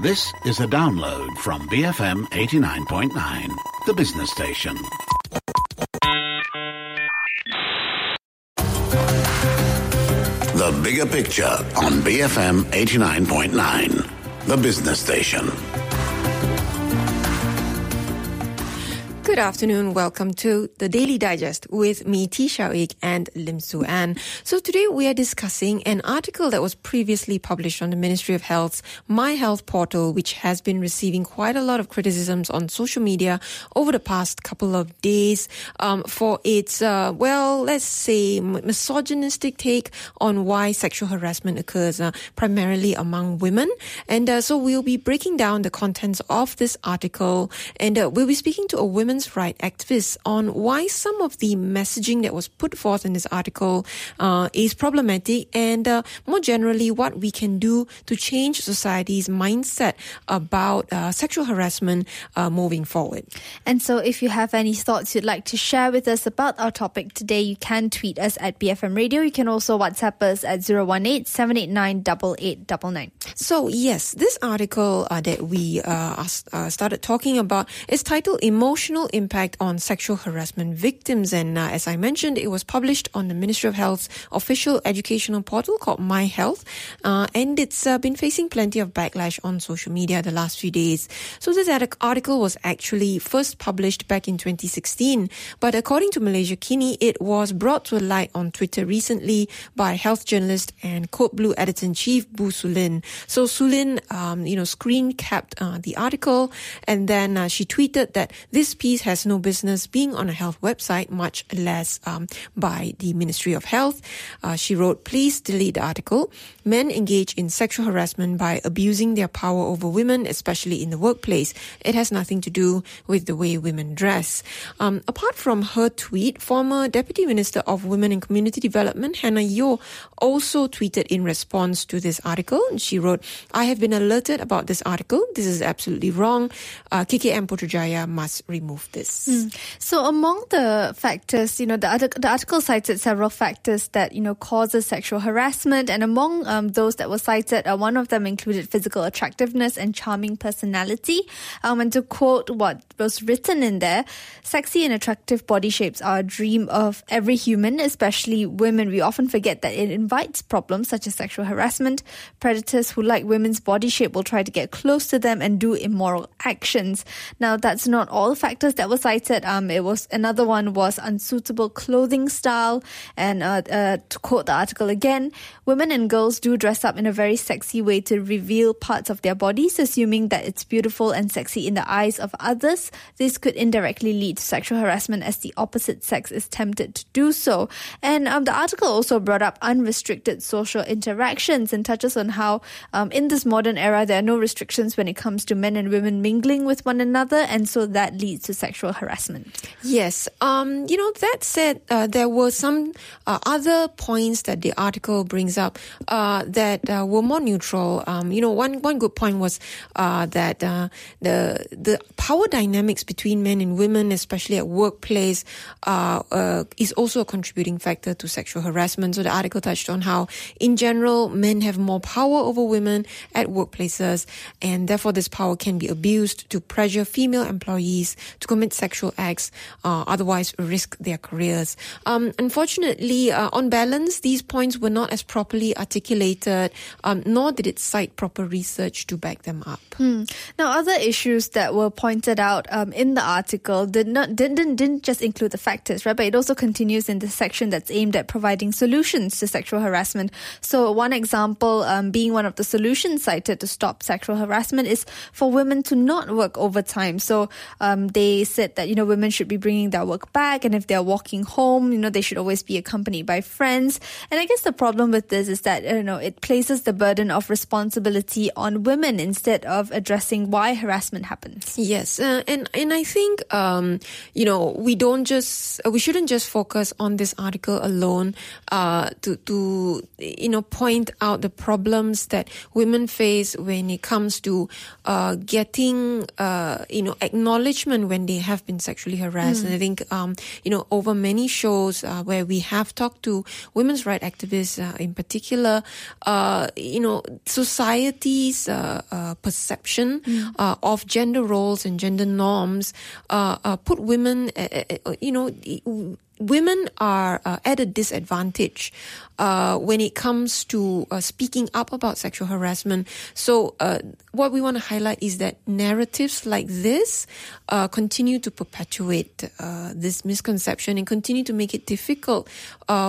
This is a download from BFM 89.9, the business station. The bigger picture on BFM 89.9, the business station. Good afternoon. Welcome to the Daily Digest with me, T. Ik and Lim Su An. So today we are discussing an article that was previously published on the Ministry of Health's My Health portal, which has been receiving quite a lot of criticisms on social media over the past couple of days um, for its, uh, well, let's say, misogynistic take on why sexual harassment occurs uh, primarily among women. And uh, so we'll be breaking down the contents of this article, and uh, we'll be speaking to a women's rights activists on why some of the messaging that was put forth in this article uh, is problematic and uh, more generally what we can do to change society's mindset about uh, sexual harassment uh, moving forward. And so if you have any thoughts you'd like to share with us about our topic today, you can tweet us at BFM Radio. You can also WhatsApp us at 018 789 8899. So yes, this article uh, that we uh, started talking about is titled Emotional impact on sexual harassment victims. And uh, as I mentioned, it was published on the Ministry of Health's official educational portal called My Health. Uh, and it's uh, been facing plenty of backlash on social media the last few days. So this article was actually first published back in 2016. But according to Malaysiakini, it was brought to light on Twitter recently by health journalist and CodeBlue editor-in-chief Boo Su-Lyn. So Su-Lyn, um, you know, screen capped uh, the article and then uh, she tweeted that this piece has no business being on a health website, much less um, by the Ministry of Health. Uh, she wrote, please delete the article. Men engage in sexual harassment by abusing their power over women, especially in the workplace. It has nothing to do with the way women dress. Um, apart from her tweet, former Deputy Minister of Women and Community Development, Hannah Yeoh, also tweeted in response to this article. She wrote, I have been alerted about this article. This is absolutely wrong. Uh, KKM Putrajaya must remove this. Mm. So among the factors, you know, the, the article cited several factors that, you know, causes sexual harassment. And among um, those that were cited, uh, one of them included physical attractiveness and charming personality. Um, and to quote what was written in there, sexy and attractive body shapes are a dream of every human, especially women. We often forget that it invites problems such as sexual harassment. Predators who like women's body shape will try to get close to them and do immoral actions. Now, that's not all factors that was cited. Um, it was another one was unsuitable clothing style, and uh, uh, to quote the article again, women and girls do dress up in a very sexy way to reveal parts of their bodies, assuming that it's beautiful and sexy in the eyes of others. This could indirectly lead to sexual harassment as the opposite sex is tempted to do so. And um, the article also brought up unrestricted social interactions and touches on how um, in this modern era there are no restrictions when it comes to men and women mingling with one another, and so that leads to sexual harassment. Yes. Um, you know, that said, uh, there were some uh, other points that the article brings up uh, that uh, were more neutral. Um, you know, one, one good point was uh, that uh, the the power dynamics between men and women, especially at workplace, is also a contributing factor to sexual harassment. So the article touched on how, in general, men have more power over women at workplaces, and therefore this power can be abused to pressure female employees to commit sexual acts, uh, otherwise risk their careers. Um, unfortunately, uh, on balance, these points were not as properly articulated, um, nor did it cite proper research to back them up. Hmm. Now, other issues that were pointed out um, in the article did not didn't didn't just include the factors, right? But it also continues in the section that's aimed at providing solutions to sexual harassment. So, one example um, being one of the solutions cited to stop sexual harassment is for women to not work overtime. So, um, they said that, you know, women should be bringing their work back. And if they're walking home, you know, they should always be accompanied by friends. And I guess the problem with this is that, you know, it places the burden of responsibility on women instead of addressing why harassment happens. Yes. Uh, and, and I think, um, you know, we don't just, we shouldn't just focus on this article alone, uh, to, to, you know, point out the problems that women face when it comes to, uh, getting, uh, you know, acknowledgement when they have been sexually harassed. And I think, um, you know, over many shows uh, where we have talked to women's rights activists uh, in particular, uh, you know, society's uh, uh, perception uh, of gender roles and gender norms put women, uh, uh, you know, women are uh, at a disadvantage uh, when it comes to uh, speaking up about sexual harassment. So, uh, what we want to highlight is that narratives like this uh, continue to perpetuate uh, this misconception and continue to make it difficult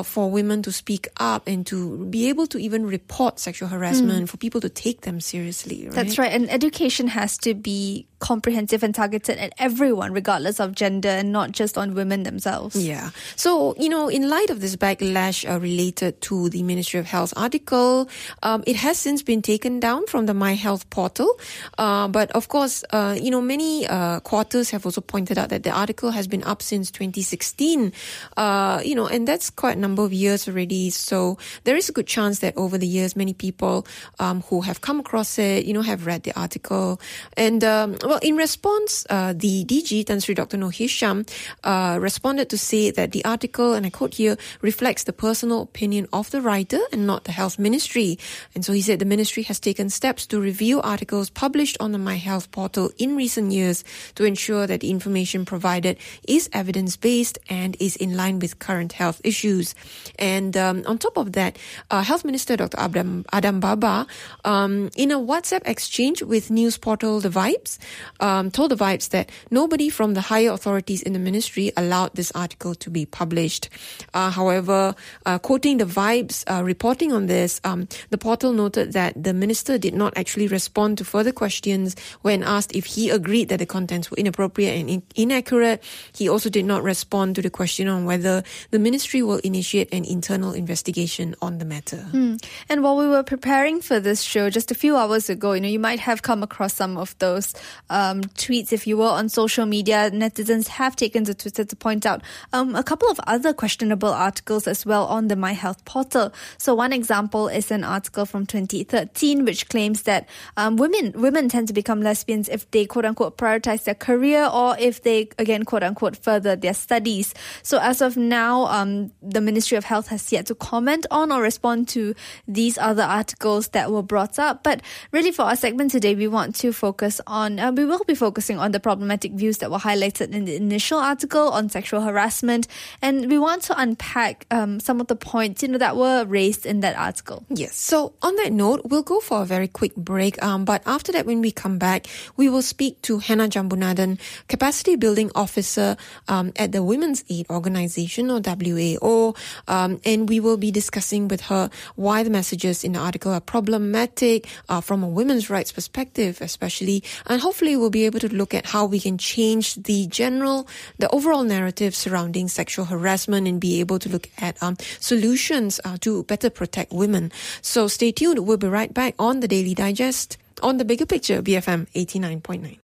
for women to speak up and to be able to even report sexual harassment, for people to take them seriously. Right? That's right. And education has to be comprehensive and targeted at everyone, regardless of gender, and not just on women themselves. Yeah. So, you know, in light of this backlash uh, related to the Ministry of Health article, um, it has since been taken down from the My Health portal. Uh, but of course, uh, you know, many uh, quarters have also pointed out that the article has been up since 2016. Uh, you know, and that's quite a number of years already. So there is a good chance that over the years, many people um, who have come across it, you know, have read the article. And, um, well, in response, uh, the DG, Tan Dr. Noor Hisham, responded to say that the article, and I quote here, reflects the personal opinion of the writer and not the health ministry. And so he said the ministry has taken steps to review articles published on the My Health portal in recent years to ensure that the information provided is evidence based and is in line with current health issues. And um, on top of that, uh, Health Minister Dr. Adam, Adam Baba, um, in a WhatsApp exchange with news portal The Vibes, um, told The Vibes that nobody from the higher authorities in the ministry allowed this article to be published. Uh, however, uh, quoting the Vibes uh, reporting on this, um, the portal noted that the minister did not actually respond to further questions when asked if he agreed that the contents were inappropriate and in- inaccurate. He also did not respond to the question on whether the ministry will initiate an internal investigation on the matter. Hmm. And while we were preparing for this show just a few hours ago, you know, you might have come across some of those um, tweets if you will, on social media. Netizens have taken to Twitter to point out um, a couple of other questionable articles as well on the My Health portal. So one example is an article from 2013 which claims that um, women women tend to become lesbians if they quote unquote prioritize their career or if they again quote unquote further their studies. So as of now, um, the Ministry of Health has yet to comment on or respond to these other articles that were brought up. But really, for our segment today, we want to focus on uh, we will be focusing on the problematic views that were highlighted in the initial article on sexual harassment, and we want to unpack um, some of the points you know that were raised in that article. Yes. So on that note, we'll go for a very quick break. Um, but after that, when we come back, we will speak to Hannah Jambunathan, Capacity Building Officer um, at the Women's Aid Organization or WAO, um, and we will be discussing with her why the messages in the article are problematic uh, from a women's rights perspective, especially, and hopefully we'll be able to look at how we can change the general, the overall narrative surrounding sexual harassment and be able to look at um, solutions uh, to better protect women. So stay tuned. We'll be right back on the Daily Digest on the bigger picture, BFM 89.9.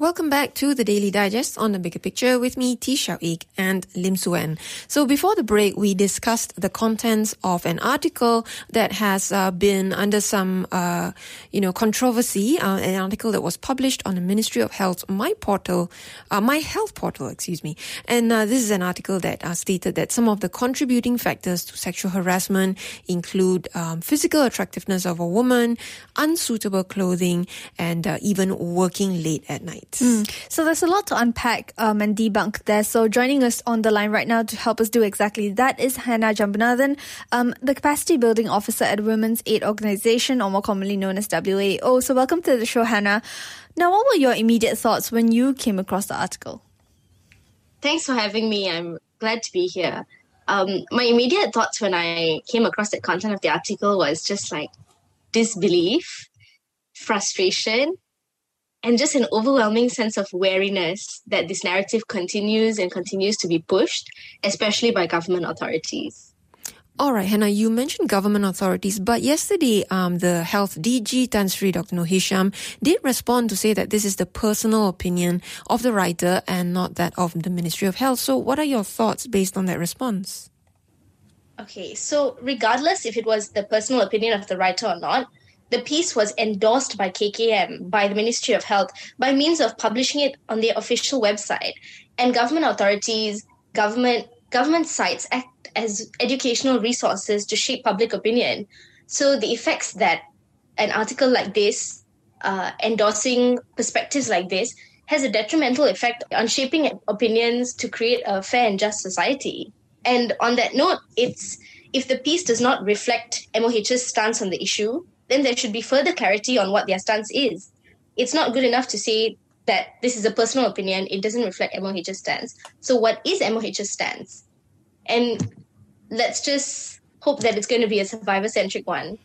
Welcome back to the Daily Digest on the Bigger Picture with me, T. Xiao Ik and Lim Suen. So before the break, we discussed the contents of an article that has uh, been under some, uh, you know, controversy. Uh, an article that was published on the Ministry of Health My portal, uh, My Health portal, excuse me. And uh, this is an article that uh, stated that some of the contributing factors to sexual harassment include um, physical attractiveness of a woman, unsuitable clothing, and even working late at night. Mm. So there's a lot to unpack um, and debunk there. So joining us on the line right now to help us do exactly that is Hannah Jambunathan, um, the Capacity Building Officer at Women's Aid Organization, or more commonly known as WAO. So welcome to the show, Hannah. Now, what were your immediate thoughts when you came across the article? Thanks for having me. I'm glad to be here. Um, my immediate thoughts when I came across the content of the article was just like disbelief, frustration, and just an overwhelming sense of wariness that this narrative continues and continues to be pushed, especially by government authorities. All right, Hannah, you mentioned government authorities, but yesterday, um, the health DG, Tan Sri Dr. Noor Hisham, did respond to say that this is the personal opinion of the writer and not that of the Ministry of Health. So, what are your thoughts based on that response? Okay, so regardless if it was the personal opinion of the writer or not, the piece was endorsed by KKM, by the Ministry of Health, by means of publishing it on their official website. And government authorities, government government sites act as educational resources to shape public opinion. So the effects that an article like this, uh, endorsing perspectives like this, has a detrimental effect on shaping opinions to create a fair and just society. And on that note, it's if the piece does not reflect MOH's stance on the issue, then there should be further clarity on what their stance is. It's not good enough to say that this is a personal opinion, it doesn't reflect MOH's stance. So, what is MOH's stance? And let's just hope that it's going to be a survivor centric one.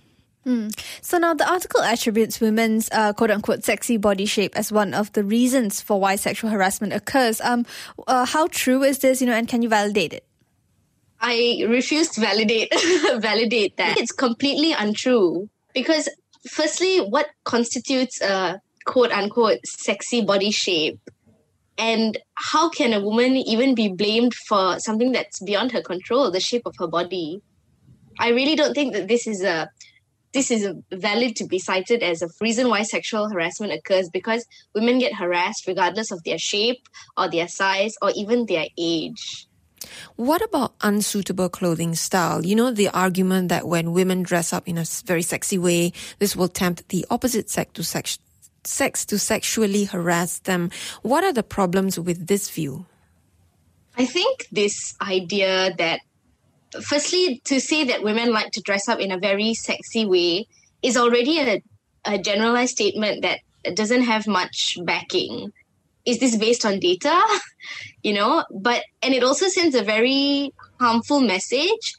Hmm. So now the article attributes women's uh, quote unquote sexy body shape as one of the reasons for why sexual harassment occurs. Um, uh, how true is this, you know, and can you validate it? I refuse to validate validate that. It's completely untrue because firstly, what constitutes a quote unquote sexy body shape? And how can a woman even be blamed for something that's beyond her control, the shape of her body? I really don't think that this is a this is valid to be cited as a reason why sexual harassment occurs because women get harassed regardless of their shape or their size or even their age. What about unsuitable clothing style? You know, the argument that when women dress up in a very sexy way, this will tempt the opposite sex to sex, sex to sexually harass them. What are the problems with this view? I think this idea that, firstly, to say that women like to dress up in a very sexy way is already a, a generalized statement that doesn't have much backing is this based on data? You know but and it also sends a very harmful message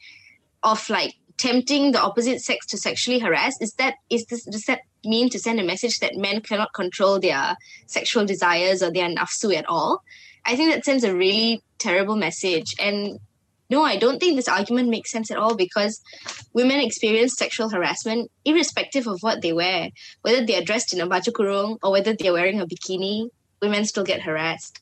of like tempting the opposite sex to sexually harass. Is that is this does that mean to send a message that men cannot control their sexual desires or their nafsu at all? I think that sends a really terrible message. And no i don't think this argument makes sense at all because women experience sexual harassment irrespective of what they wear whether they are dressed in a baju kurung or whether they are wearing a bikini women still get harassed.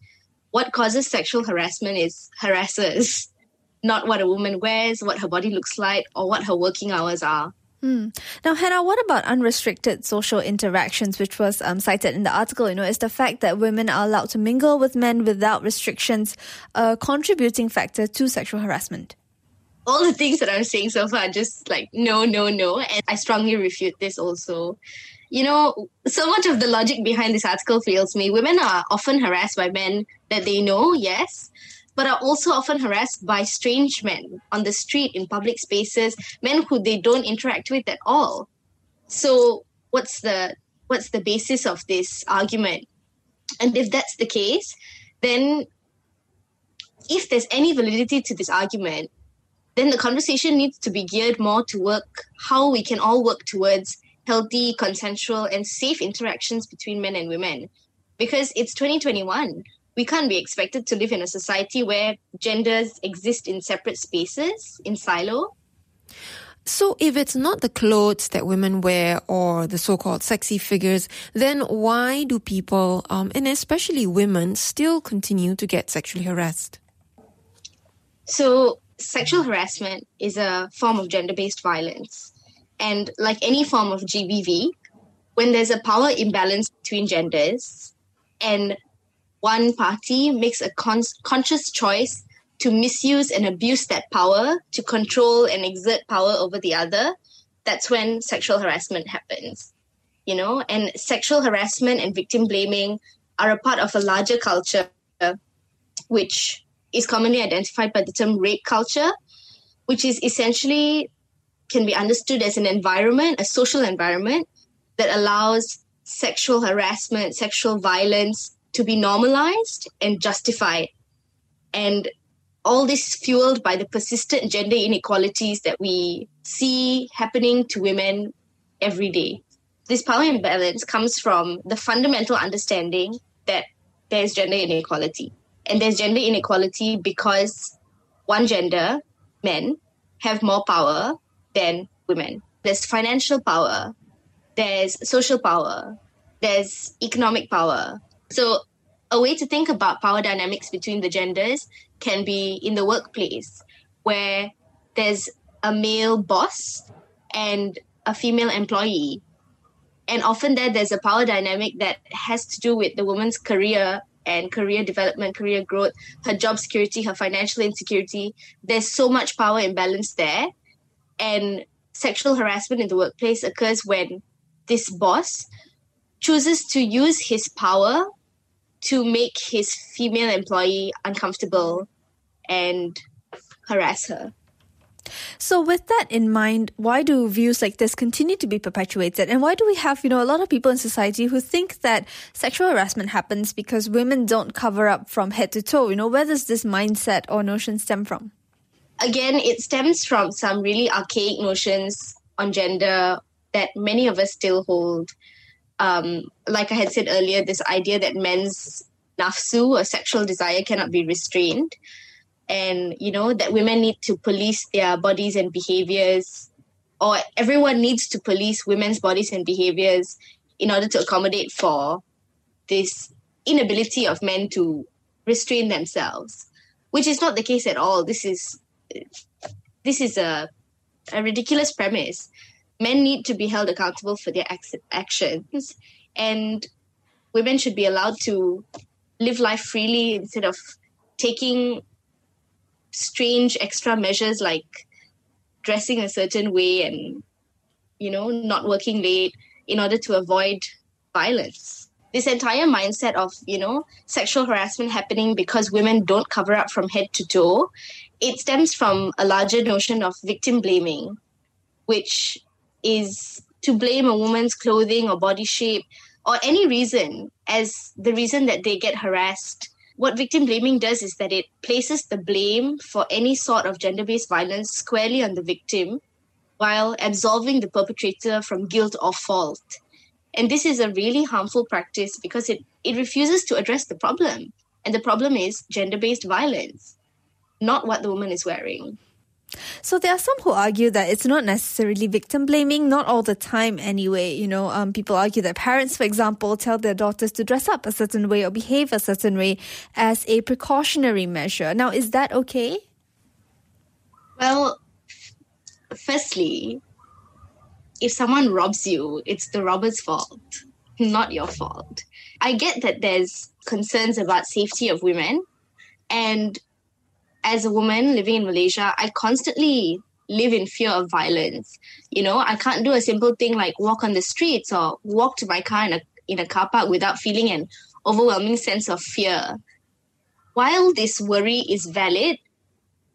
What causes sexual harassment is harassers, not what a woman wears, what her body looks like, or what her working hours are. Hmm. Now, Hannah, what about unrestricted social interactions, which was um, cited in the article? You know, is the fact that women are allowed to mingle with men without restrictions a contributing factor to sexual harassment? All the things that I'm saying so far, just like no, no, no, and I strongly refute this also you know, so much of the logic behind this article fails me. Women are often harassed by men that they know, yes, but are also often harassed by strange men on the street, in public spaces, men who they don't interact with at all. So, what's the what's the basis of this argument? And if that's the case, then if there's any validity to this argument, then the conversation needs to be geared more to work how we can all work towards healthy, consensual, and safe interactions between men and women. Because it's 2021. We can't be expected to live in a society where genders exist in separate spaces, in silo. So, if it's not the clothes that women wear or the so called sexy figures, then why do people, um, and especially women, still continue to get sexually harassed? So, sexual harassment is a form of gender based violence. And like any form of GBV, when there's a power imbalance between genders and one party makes a con- conscious choice to misuse and abuse that power to control and exert power over the other, that's when sexual harassment happens. You know, and sexual harassment and victim blaming are a part of a larger culture, which is commonly identified by the term rape culture, which is essentially can be understood as an environment, a social environment that allows sexual harassment, sexual violence to be normalized and justified. And all this fueled by the persistent gender inequalities that we see happening to women every day. This power imbalance comes from the fundamental understanding that there's gender inequality. And there's gender inequality because one gender, men, have more power than women. There's financial power, there's social power, there's economic power. So, a way to think about power dynamics between the genders can be in the workplace, where there's a male boss and a female employee. And often there, there's a power dynamic that has to do with the woman's career and career development, career growth, her job security, her financial insecurity. There's so much power imbalance there. And sexual harassment in the workplace occurs when this boss chooses to use his power to make his female employee uncomfortable and harass her. So, with that in mind, why do views like this continue to be perpetuated? And why do we have, you know, a lot of people in society who think that sexual harassment happens because women don't cover up from head to toe? You know, where does this mindset or notion stem from? Again, it stems from some really archaic notions on gender that many of us still hold. Um, like I had said earlier, this idea that men's nafsu or sexual desire cannot be restrained and you know that women need to police their bodies and behaviors or everyone needs to police women's bodies and behaviors in order to accommodate for this inability of men to restrain themselves which is not the case at all. This is this is a, a ridiculous premise. Men need to be held accountable for their actions and women should be allowed to live life freely instead of taking strange extra measures like dressing a certain way and you know not working late in order to avoid violence. This entire mindset of you know sexual harassment happening because women don't cover up from head to toe it stems from a larger notion of victim blaming which is to blame a woman's clothing or body shape or any reason as the reason that they get harassed what victim blaming does is that it places the blame for any sort of gender based violence squarely on the victim while absolving the perpetrator from guilt or fault. And this is a really harmful practice because it, it refuses to address the problem. And the problem is gender based violence, not what the woman is wearing. So there are some who argue that it's not necessarily victim blaming, not all the time anyway. You know, um, people argue that parents, for example, tell their daughters to dress up a certain way or behave a certain way as a precautionary measure. Now, is that okay? Well, firstly, if someone robs you, it's the robber's fault, not your fault. I get that there's concerns about safety of women and as a woman living in Malaysia, I constantly live in fear of violence. You know, I can't do a simple thing like walk on the streets or walk to my car in a in a car park without feeling an overwhelming sense of fear. While this worry is valid,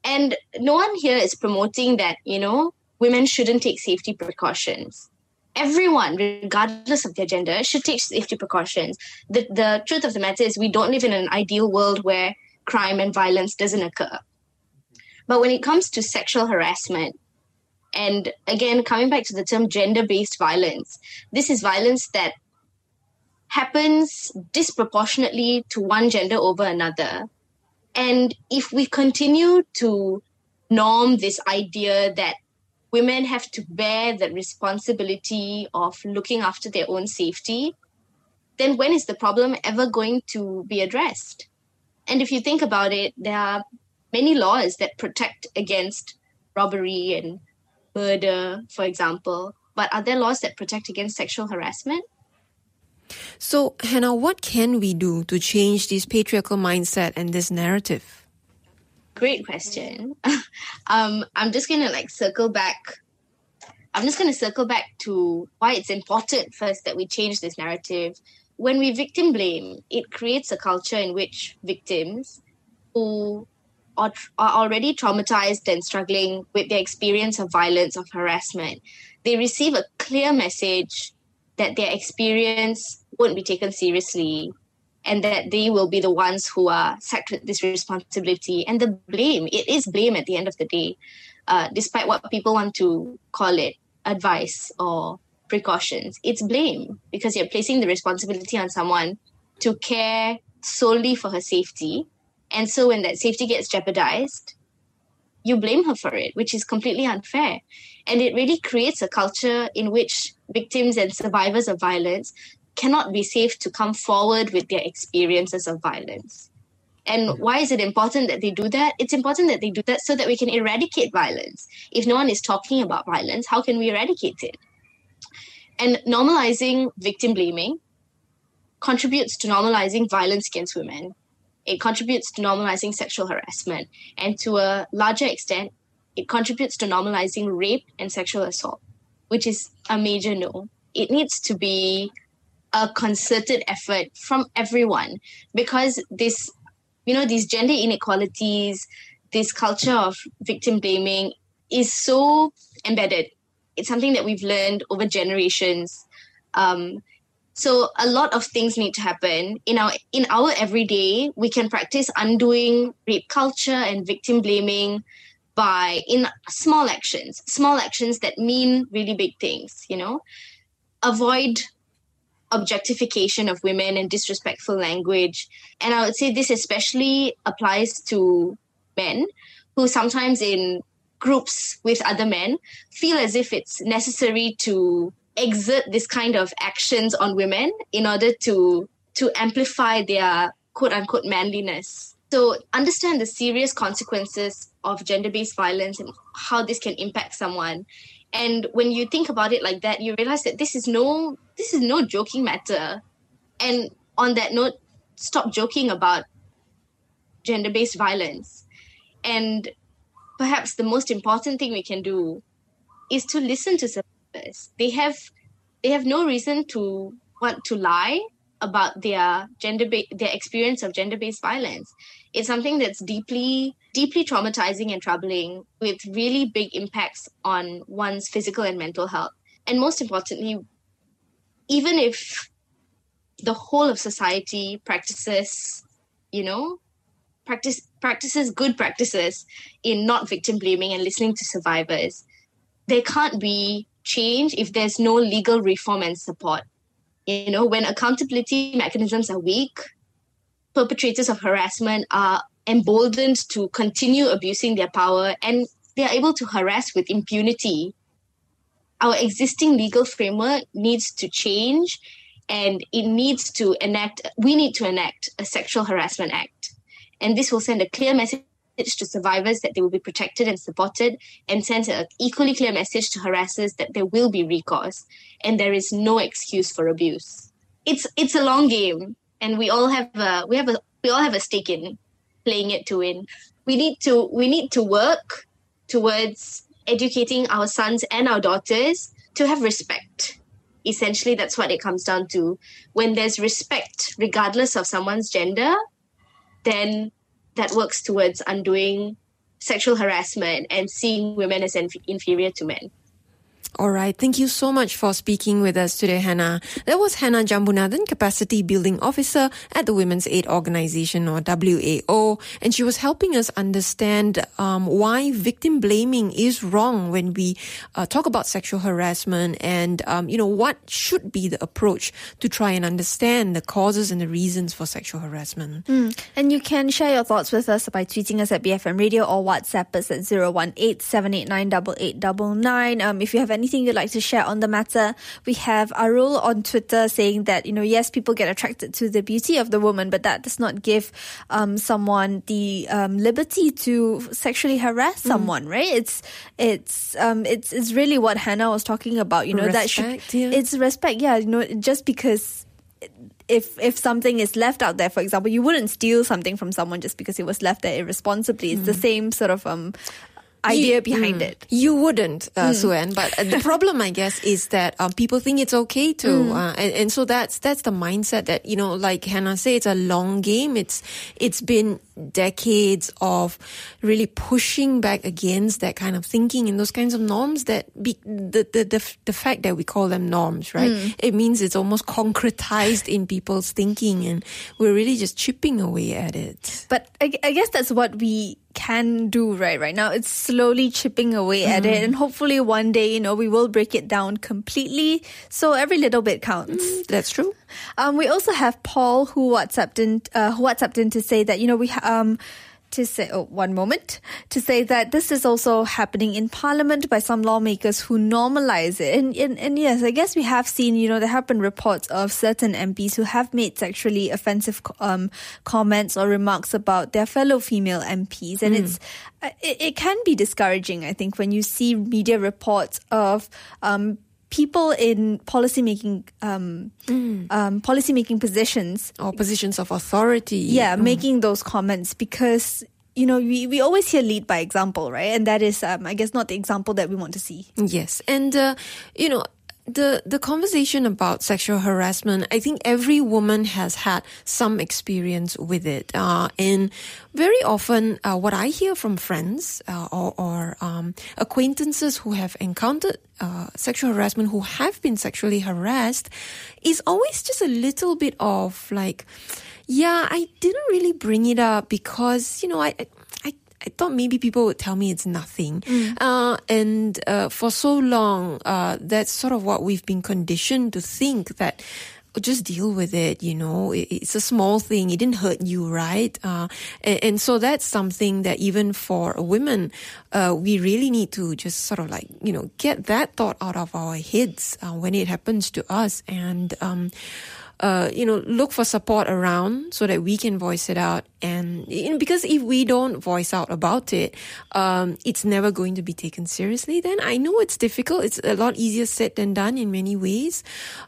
and no one here is promoting that, you know, women shouldn't take safety precautions. Everyone, regardless of their gender, should take safety precautions. The, the truth of the matter is, we don't live in an ideal world where crime and violence doesn't occur. But when it comes to sexual harassment, and again, coming back to the term gender based violence, this is violence that happens disproportionately to one gender over another. And if we continue to norm this idea that women have to bear the responsibility of looking after their own safety, then when is the problem ever going to be addressed? And if you think about it, there are many laws that protect against robbery and murder, for example. But are there laws that protect against sexual harassment? So, Hannah, what can we do to change this patriarchal mindset and this narrative? Great question. um, I'm just going to like circle back. I'm just going to circle back to why it's important first that we change this narrative when we victim blame, it creates a culture in which victims who are, are already traumatized and struggling with their experience of violence, of harassment, they receive a clear message that their experience won't be taken seriously and that they will be the ones who are sacked with this responsibility and the blame. It is blame at the end of the day, uh, despite what people want to call it advice or precautions. It's blame because you're placing the responsibility on someone to care solely for her safety. And so when that safety gets jeopardized, you blame her for it, which is completely unfair. And it really creates a culture in which victims and survivors of violence cannot be safe to come forward with their experiences of violence. And why is it important that they do that? It's important that they do that so that we can eradicate violence. If no one is talking about violence, how can we eradicate it? And normalizing victim blaming contributes to normalizing violence against women. It contributes to normalizing sexual harassment. And to a larger extent, it contributes to normalizing rape and sexual assault, which is a major no. It needs to be a concerted effort from everyone because this, you know, these gender inequalities, this culture of victim blaming is so embedded. It's something that we've learned over generations. Um, so a lot of things need to happen in our in our everyday. We can practice undoing rape culture and victim blaming by in small actions, small actions that mean really big things. You know, avoid objectification of women and disrespectful language. And I would say this especially applies to men who sometimes in groups with other men feel as if it's necessary to exert this kind of actions on women in order to to amplify their quote unquote manliness. So understand the serious consequences of gender-based violence and how this can impact someone. And when you think about it like that, you realize that this is no this is no joking matter. And on that note, stop joking about gender-based violence. And perhaps the most important thing we can do is to listen to survivors. They have they have no reason to want to lie about their gender ba- their experience of gender based violence. It's something that's deeply deeply traumatizing and troubling with really big impacts on one's physical and mental health. And most importantly, even if the whole of society practices, you know, practice practices good practices in not victim blaming and listening to survivors there can't be change if there's no legal reform and support. You know when accountability mechanisms are weak perpetrators of harassment are emboldened to continue abusing their power and they are able to harass with impunity. Our existing legal framework needs to change and it needs to enact we need to enact a sexual harassment act and this will send a clear message to survivors that they will be protected and supported, and send an equally clear message to harassers that there will be recourse and there is no excuse for abuse. It's it's a long game, and we all have a we have a we all have a stake in playing it to win. We need to we need to work towards educating our sons and our daughters to have respect. Essentially, that's what it comes down to. When there's respect, regardless of someone's gender, then that works towards undoing sexual harassment and seeing women as inf- inferior to men. All right. Thank you so much for speaking with us today, Hannah. That was Hannah Jambunathan, Capacity Building Officer at the Women's Aid Organization or WAO. And she was helping us understand um, why victim blaming is wrong when we uh, talk about sexual harassment and, um, you know, what should be the approach to try and understand the causes and the reasons for sexual harassment. Mm. And you can share your thoughts with us by tweeting us at BFM Radio or WhatsApp us at 018 789 Um, if you have anything you'd like to share on the matter, we have Arul on Twitter saying that, you know, yes, people get attracted to the beauty of the woman, but that does not give um, someone the um, liberty to sexually harass mm. someone, right? It's it's um, it's it's really what Hannah was talking about, you know, respect, that should yeah. it's respect, yeah, you know, just because if if something is left out there, for example, you wouldn't steal something from someone just because it was left there irresponsibly. It's mm. the same sort of um idea you, behind mm, it. You wouldn't, uh, mm. Suen, but uh, the problem, I guess, is that um, people think it's okay to, mm. uh, and, and so that's that's the mindset that you know, like Hannah said, it's a long game. It's it's been decades of really pushing back against that kind of thinking and those kinds of norms. That be, the, the the the fact that we call them norms, right? Mm. It means it's almost concretized in people's thinking, and we're really just chipping away at it. But I, I guess that's what we can do right right now. It's slowly chipping away at it mm. and hopefully one day you know we will break it down completely so every little bit counts. Mm, that's true. Um, we also have paul who whatsapped in uh, who whatsapped in to say that you know we um to say, oh, one moment, to say that this is also happening in Parliament by some lawmakers who normalize it. And, and, and yes, I guess we have seen, you know, there have been reports of certain MPs who have made sexually offensive um, comments or remarks about their fellow female MPs. And mm. it's, uh, it, it, can be discouraging, I think, when you see media reports of um, people in policy making um, um, policy making positions Or positions of authority. yeah, making those comments because you know we, we always hear lead by example, right? And that is, um, I guess, not the example that we want to see. Yes, and uh, you know the the conversation about sexual harassment. I think every woman has had some experience with it, uh, and very often, uh, what I hear from friends uh, or, or um, acquaintances who have encountered uh, sexual harassment, who have been sexually harassed, is always just a little bit of like, yeah, I didn't really bring it up because you know I. I thought maybe people would tell me it's nothing. Uh, and uh, for so long, uh, that's sort of what we've been conditioned to think that "Oh, just deal with it, you know, it, it's a small thing. It didn't hurt you, right? Uh, and, and so that's something that even for women, uh, we really need to just sort of like, you know, get that thought out of our heads uh, when it happens to us. And, um, uh, you know, look for support around so that we can voice it out. And because if we don't voice out about it, um, it's never going to be taken seriously. Then I know it's difficult. It's a lot easier said than done in many ways.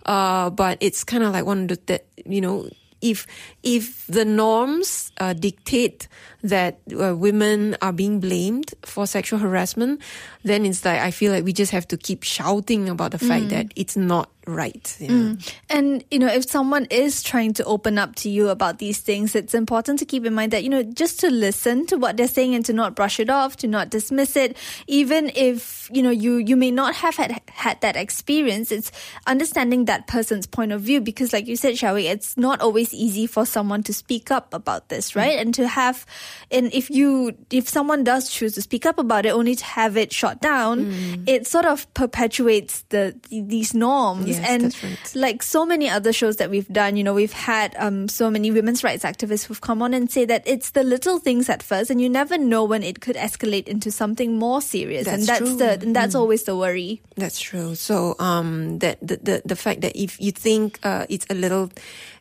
Uh, but it's kind of like one of the, you know, if if the norms uh, dictate that uh, women are being blamed for sexual harassment, then it's like I feel like we just have to keep shouting about the fact mm. that it's not right. You mm. know? And, you know, if someone is trying to open up to you about these things, it's important to keep in mind that, you know, just to listen to what they're saying and to not brush it off, to not dismiss it, even if, you know, you, you may not have had, had that experience, it's understanding that person's point of view because like you said, Shawi, it's not always easy for someone to speak up about this, mm. right? And to have, and if you, if someone does choose to speak up about it, only to have it shot down, it sort of perpetuates the, these norms. Yes, and that's right. like so many other shows that we've done, you know, we've had um, so many women's rights activists who've come on and say that it's the little things at first, and you never know when it could escalate into something more serious, and That's that's true. the and that's always the worry. That's true. So um, that the, the the fact that if you think uh, it's a little,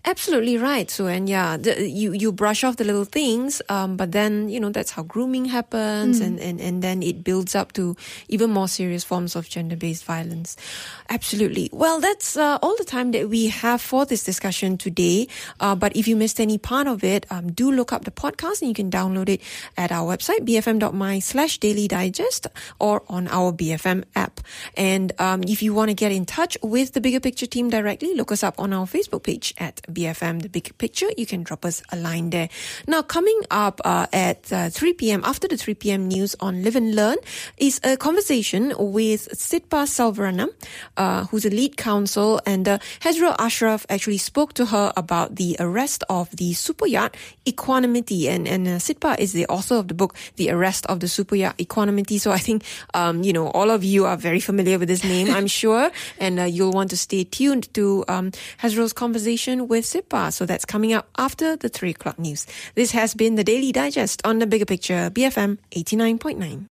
absolutely right. So and yeah, the, you you brush off the little things, um, but then you know that's how grooming happens, and, and and then it builds up to even more serious forms of gender based violence. Absolutely. Well, that's uh, all the time that we have for this discussion today. Uh, but if you missed any part of it, um, do look up the podcast and you can download it at our website, bfm.my slash daily digest or on our BFM app. And um, if you want to get in touch with the Bigger Picture team directly, look us up on our Facebook page at BFM The Big Picture. You can drop us a line there. Now, coming up uh, at uh, 3 p.m., after the 3 p.m. news on Live and Learn, is a conversation with Sitpah Selvaratnam, uh, who's a lead counsel, and uh, Hezra Ashraf actually spoke to her about the arrest of the super yacht Equanimity, and and uh, Sitpah is the author of the book The Arrest of the Super Yacht Equanimity. So I think um, you know all of you are very familiar with this name, I'm sure, and uh, you'll want to stay tuned to um, Hezra's conversation with Sitpah. So that's coming up after the three o'clock news. This has been the Daily Digest on the Bigger Picture, BFM eighty nine point nine.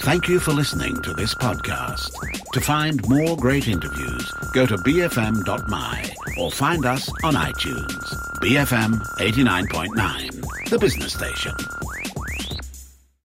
Thank you for listening to this podcast. To find more great interviews, go to bfm.my or find us on iTunes. BFM 89.9, the business station.